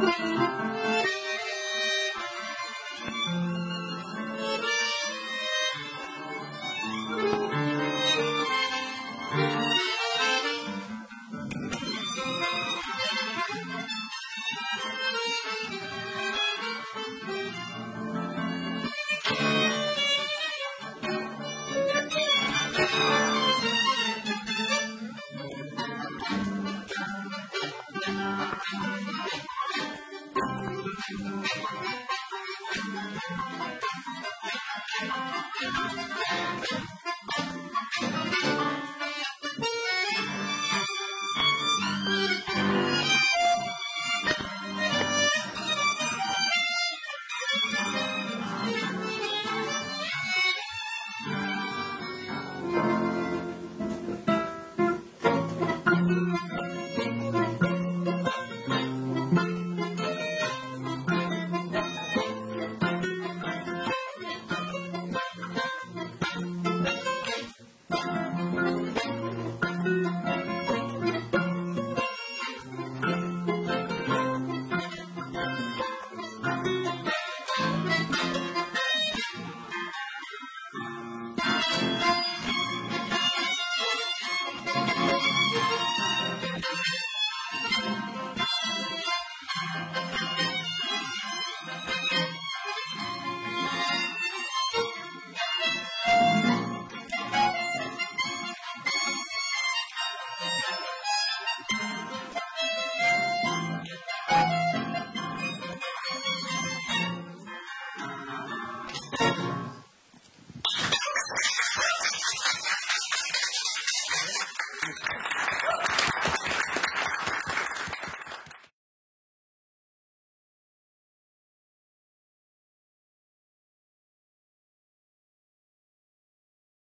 うん。thank you